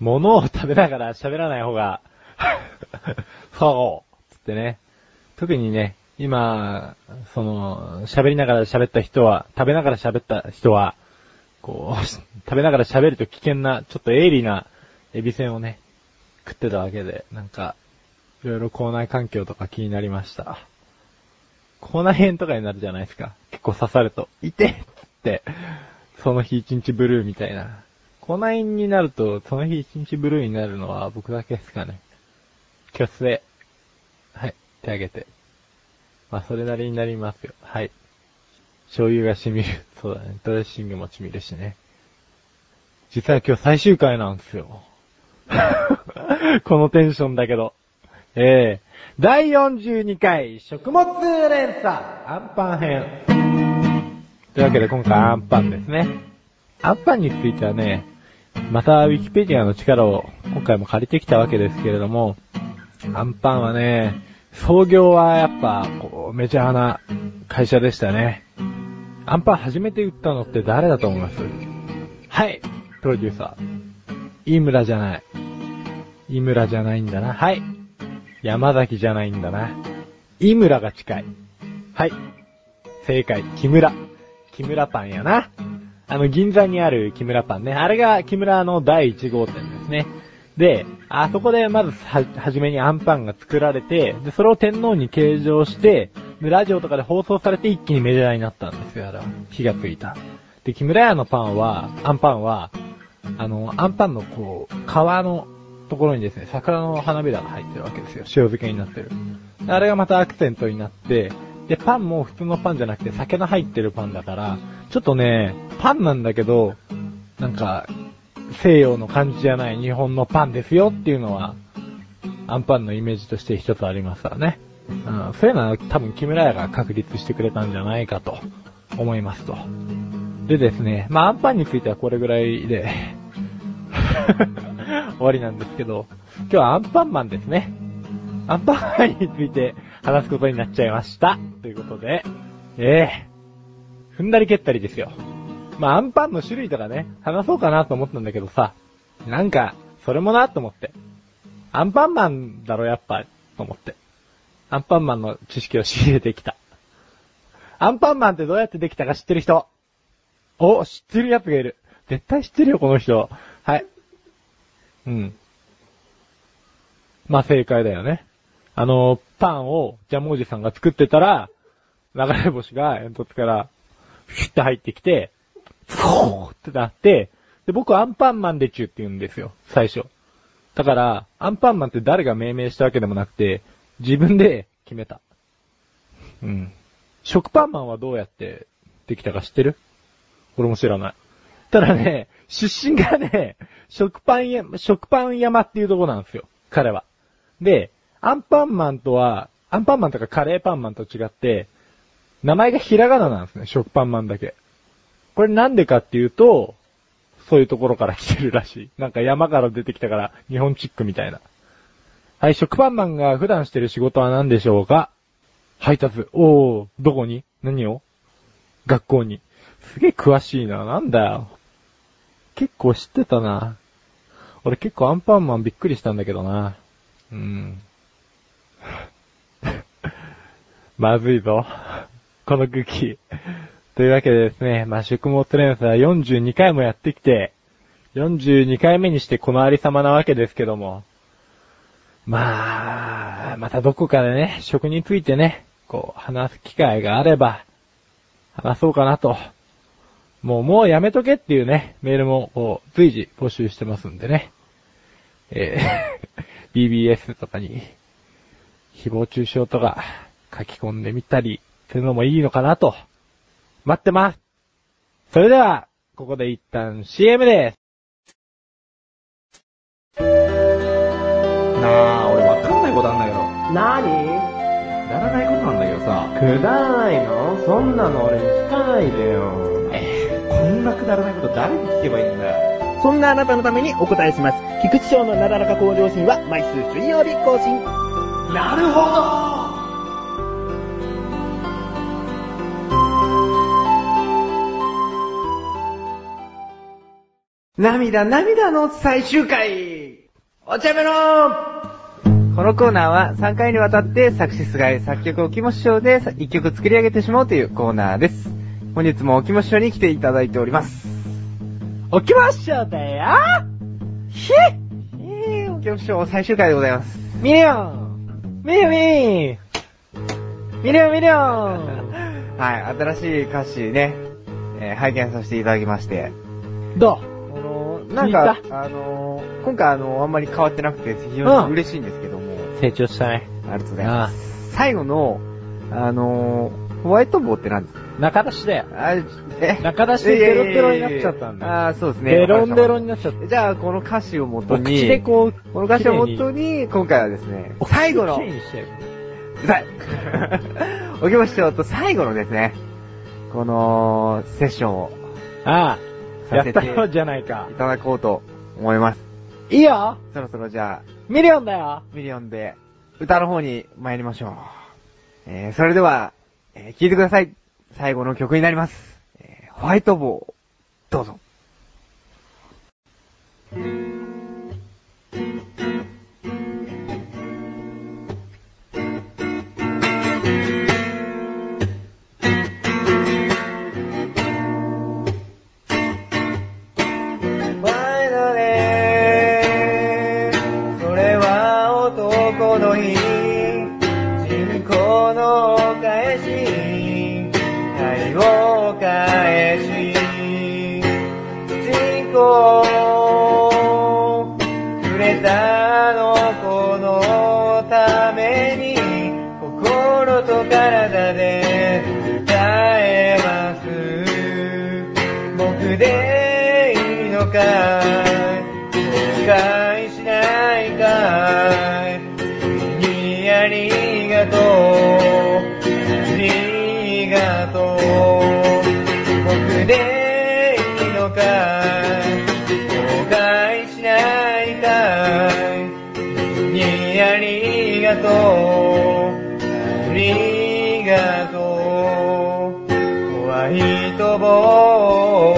物を食べながら喋らない方が、そうつってね。特にね、今、その、喋りながら喋った人は、食べながら喋った人は、こう、食べながら喋ると危険な、ちょっと鋭利なエビせんをね、食ってたわけで、なんか、いろいろ口内環境とか気になりました。口内炎とかになるじゃないですか。結構刺さると、いてって、その日一日ブルーみたいな。口内炎になると、その日一日ブルーになるのは僕だけですかね。気をつけ。はい、手上げて。まあ、それなりになりますよ。はい。醤油が染みる。そうだね。ドレッシングも染みるしね。実は今日最終回なんですよ。このテンションだけど。ええ第42回食物連鎖アンパン編。というわけで今回アンパンですね。アンパンについてはね、またウィキペディアの力を今回も借りてきたわけですけれども、アンパンはね、創業はやっぱ、こう、メジャーな会社でしたね。アンパン初めて売ったのって誰だと思います？はい、プロデューサー。井村じゃない。井村じゃないんだな。はい。山崎じゃないんだな。井村が近い。はい。正解、木村。木村パンやな。あの、銀座にある木村パンね。あれが木村の第1号店ですね。で、あそこでまずは、じめにアンパンが作られて、で、それを天皇に計上して、で、ラジオとかで放送されて一気にメジャーになったんですよ、あれは。火がついた。で、木村屋のパンは、アンパンは、あの、アンパンのこう、皮のところにですね、桜の花びらが入ってるわけですよ。塩漬けになってる。あれがまたアクセントになって、で、パンも普通のパンじゃなくて酒の入ってるパンだから、ちょっとね、パンなんだけど、なんか、西洋の感じじゃない日本のパンですよっていうのは、アンパンのイメージとして一つありますからね。うん、そういうのは多分木村屋が確立してくれたんじゃないかと思いますと。でですね、まあアンパンについてはこれぐらいで 終わりなんですけど、今日はアンパンマンですね。アンパンマンについて話すことになっちゃいました。ということで、ええ踏んだり蹴ったりですよ。まあアンパンの種類とかね、話そうかなと思ったんだけどさ、なんか、それもなと思って。アンパンマンだろやっぱ、と思って。アンパンマンの知識を仕入れてきた。アンパンマンってどうやってできたか知ってる人お、知ってるやつがいる。絶対知ってるよ、この人。はい。うん。まあ正解だよね。あの、パンをジャムおじさんが作ってたら、流れ星が煙突から、フィッて入ってきて、フォーってなって、で、僕はアンパンマンでチューって言うんですよ、最初。だから、アンパンマンって誰が命名したわけでもなくて、自分で決めた。うん。食パンマンはどうやってできたか知ってる？俺も知らない。ただね、出身がね、食パンや、食パン山っていうとこなんですよ。彼は。で、アンパンマンとは、アンパンマンとかカレーパンマンと違って、名前がひらがななんですね、食パンマンだけ。これなんでかっていうと、そういうところから来てるらしい。なんか山から出てきたから、日本チックみたいな。はい、食パンマンが普段してる仕事は何でしょうか？配達。おー、どこに？何を？学校に。すげえ詳しいな。なんだよ。結構知ってたな。俺結構アンパンマンびっくりしたんだけどな。うーん。まずいぞ。この空気。というわけでですね、まあ、食物連鎖は42回もやってきて、42回目にしてこのありさまなわけですけども。まあ、またどこかでね、食についてね、こう、話す機会があれば、話そうかなと。もう、もうやめとけっていうね、メールも、こう、随時募集してますんでね。えー BBS とかに、誹謗中傷とか書き込んでみたり、するのもいいのかなと。待ってます。それでは、ここで一旦 CM です。なあ、俺わかんないことあんだけど。なにくだらないことなんだけどさ。くだらないの？そんなの俺に聞かないでよ。えー、こんなくだらないこと誰に聞けばいいんだよ。そんなあなたのためにお答えします。菊池賞のなだらか向上心は毎週水曜日更新。なるほど涙涙の最終回。お茶目のこのコーナーは3回にわたって作詞菅井作曲おきも師匠で1曲作り上げてしまおうというコーナーです。本日もおきも師匠に来ていただいております。起きましょうだよ。ひえー、おきも師匠最終回でございます。ミリオンミリオンミリミリオンミリオンはい、新しい歌詞ね、えー拝見させていただきまして、どう？あのー、なんかあのー、今回あのー、あんまり変わってなくて非常うんに嬉しいんですけども、成長したね。ありがとうございます。最後の、あのー、ホワイトボーって何？ですか中出しだよ。あえ？中出しでデロデロになっちゃったんだよ。ああー、そうですね。デロンデロにななっちゃった。じゃあ、この歌詞をもとおに、口でこう、この歌詞をもとに、今回はですね、最後の。うざい おきも師匠と最後のですね、この、セッションを。ああ、やさせってじゃないかい。ただこうと思います。いいよそろそろじゃあ、ミリオンだよミリオンで、歌の方に参りましょう。えー、それでは、えー、聴いてください。最後の曲になります。えー、ホワイトボー、どうぞ。で歌えます僕でいいのかい?後悔しないかい君にありがとう?ありがとう?僕でいいのかい後悔しないかい君にありがとう?ありがとう?がとう。ホワイトボ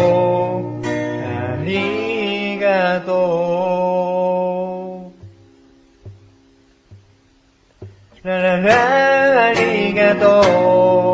ーありがとう。ラララありがとう。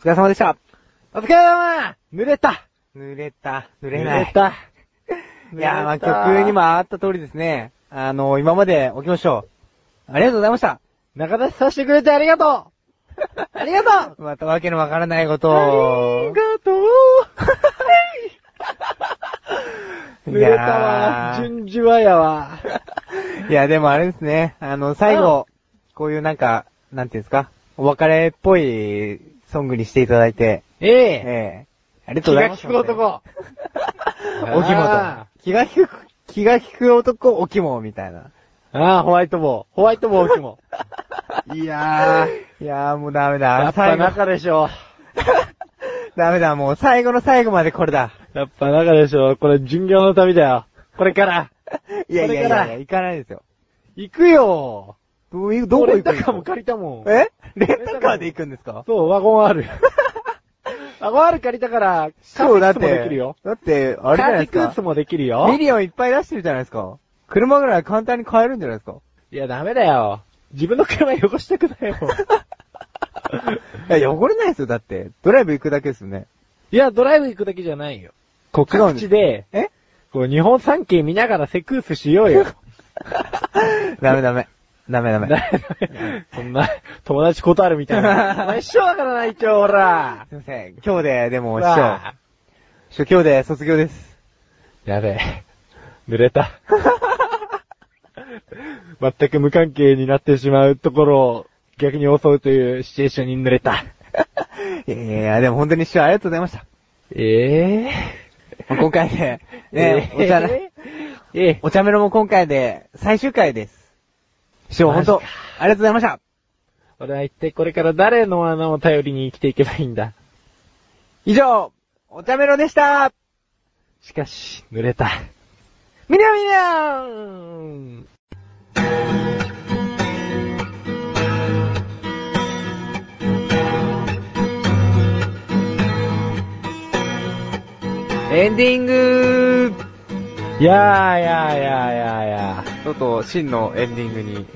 お疲れ様でした。お疲れ様濡れた濡れた、濡れない。濡れた いやー、まあ曲にもあった通りですね。あの、今までおきましょう。ありがとうございました。中出しさせてくれてありがとう ありがとう またわけのわからないことあを。りがとう濡れたわ。順じわやわ。いや、でもあれですね。あの、最後、こういうなんか、なんていうんですか、お別れっぽいソングにしていただいて、ええええありがとうございます。気が利く男。おきもあと。気が利く、気が利く男、おきも、みたいな。ああ、ホワイトボー。ホワイトボーうちも。いやー、いやーもうダメだ。やっぱ最後、中でしょ。ダメだ、もう最後の最後までこれだ。やっぱ中でしょ。これ巡業の旅だよ。これから。いやいやいこれからやいや、行かないですよ。行くよ。どういう、どこレン行くんですかタカーも借りたもん。え？レンタカーで行くんですか？そう、ワゴンある。ワゴンある借りたから、カーセックスもできるよ。、だって、あれじゃないですかカーティクス。もできるよ。ミリオンいっぱい出してるじゃないですか。車ぐらい簡単に買えるんじゃないですか。いや、ダメだよ。自分の車汚したくないよ。いや、汚れないですよ、だって。ドライブ行くだけですよね。いや、ドライブ行くだけじゃないよ。こう、各違うんです地で、え？こう、日本三景見ながらセクースしようよ。ダメダメ。ダメダメ。そんな、友達断るみたいな。お 前一緒だからな、一応、ほら。すいません。今日で、でも、師ほら匠。初今日で卒業です。やべえ。濡れた。全く無関係になってしまうところを逆に襲うというシチュエーションに濡れた。いやいやでも本当に師匠ありがとうございました。ええまあ今回で、ね、お茶、ええお茶メロも今回で最終回です。師匠本当、マジありがとうございました。俺は一体これから誰の穴を頼りに生きていけばいいんだ。以上、お茶メロでしたしかし、濡れた。みにゃみにゃーエンディングいやーやーやーやーやー。とうとう真のエンディングに。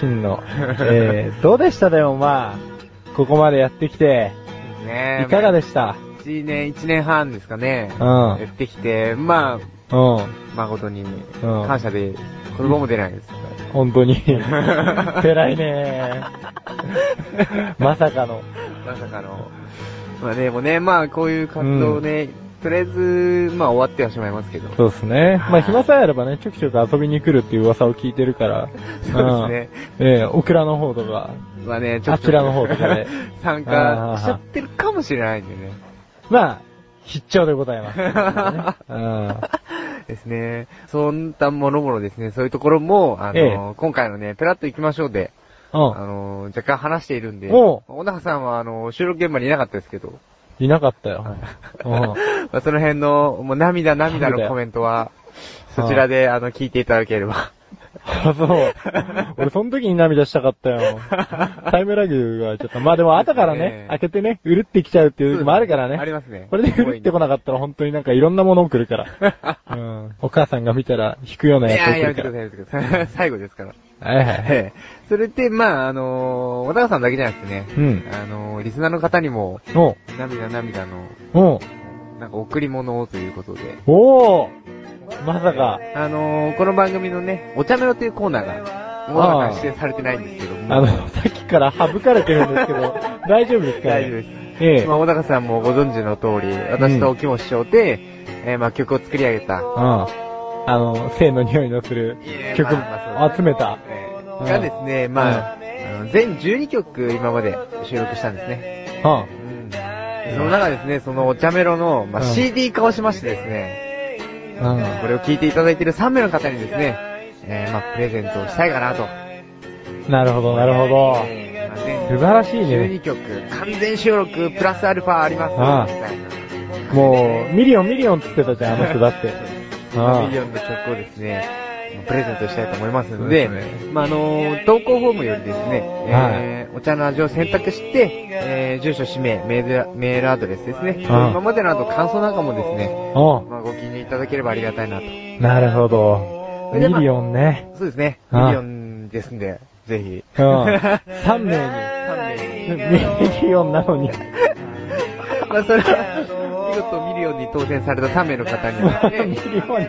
真の。えー、どうでしたでもまあ、ここまでやってきて、ねいかがでした？1年、一年半ですかね。うん。やってきて、まあ、うん。誠にうん感謝で、言葉も出ないです。本当に。偉いねまさかの。まさかの。まあね、もうね、まあこういう活動をね、とりあえず、まあ終わってはしまいますけど。そうですね。まあ暇さえあればね、ちょくちょく遊びに来るっていう噂を聞いてるから。そうですね。うん。ええオクラの方とか。まあね、ちょっと。あちらの方とかで 参加しちゃってるかもしれないんでね。まあ、必聴でございます、うん。ですね。そんなものものですね、そういうところも、あの、ええ今回のね、ペラッと行きましょうで、うあの、若干話しているんで、おう小高さんは、あの、収録現場にいなかったですけど、ん。いなかったよ。その辺の、もう涙涙のコメントは、そちらで、あの、聞いていただければ。あ、そう。俺その時に涙したかったよ。タイムラグがちょっと、まあでも後からねね、開けてね、うるってきちゃうっていう時もあるからね。ありますね。これでうるってこなかったら本当になんかいろんなもの送るから。うん。お母さんが見たら引くようないやつや、やめ送るから。てください、やめてください。最後ですから。はいはいそれで、まあ、あのー、小高さんだけじゃなくてね、うん。あのー、リスナーの方にも、涙涙の、おうなんか贈り物をということで、おーまさか、あのー、この番組のね、お茶メロというコーナーが、小高さん指定されてないんですけども、あの、さっきから省かれてるんですけど、大丈夫ですかね？大丈夫です。ええ。まあ、小高さんもご存知の通り、私と木本師匠で、えーまあ、曲を作り上げた、うん。あの、性の匂いのする曲まあ集めた。えーうんがですね、まあ、あの全12曲今まで収録したんですね。うん。うんその中ですね、そのお茶メロの、まあ、うん CD 化をしましてですね、うん。これを聴いていただいている3名の方にですね、えーまあ、プレゼントをしたいかなと。なるほど、なるほど。えーまあ全素晴らしいね12曲、完全収録、プラスアルファあります、ああ。もう、ミリオンミリオンって言ってたじゃん、あの人だって。ああミリオンの曲をですね、プレゼントしたいと思いますので、ですねまあ、あの投稿フォームよりですね、えーお茶の味を選択して、えー住所、氏名、メール、メールアドレスですね。ああ今までのあと感想なんかもですね、まあ、ご記入いただければありがたいなと。なるほど。ミリオンね。そうですね。ああミリオンですんで、ぜひ。うん。3名に。3名に。ミリオンなのに。まあ、それは、見事ミリオンに当選された3名の方にはミね、リオン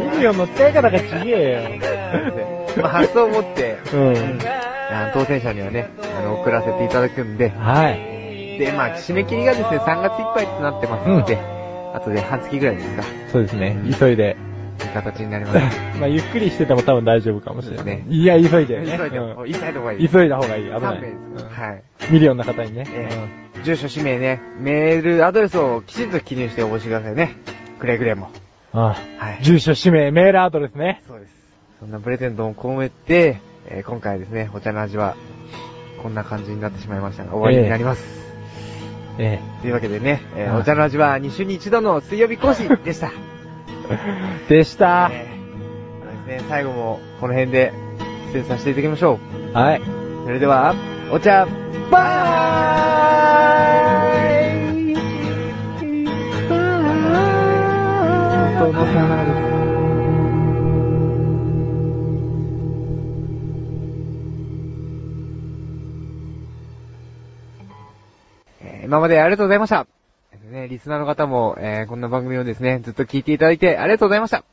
に。ミリオンの使い方がちげえまあ、発想を持って、よ。うん。当選者にはね、あの、送らせていただくんで、はい。で、まあ、締め切りがですね、3月いっぱいとなってますので、あとで半月ぐらいですか、そうですね。急いで。いい形になります。まあ、ゆっくりしてても多分大丈夫かもしれない。ねいや、急いで、ね。急いで、うん急いだ方がいい。急いだ方がいい。危な3い。はい。ミリオンの方にね。えー住所、氏名ね、メール、アドレスをきちんと記入して応募してくださいね。くれぐれも。うんあはい。住所、氏名、メールアドレスね。そうです。そんなプレゼントを込めて、えー今回ですね、お茶の味は、こんな感じになってしまいましたが、終わりになります。えというわけでね、えーはいお茶の味は2週に1度の水曜日更新でした。え。でした。えーそうですね、最後もこの辺で失礼させていただきましょう。はい。それでは、お茶、バー今までありがとうございました。ね、リスナーの方も、えーこんな番組をですね、ずっと聞いていただいてありがとうございました。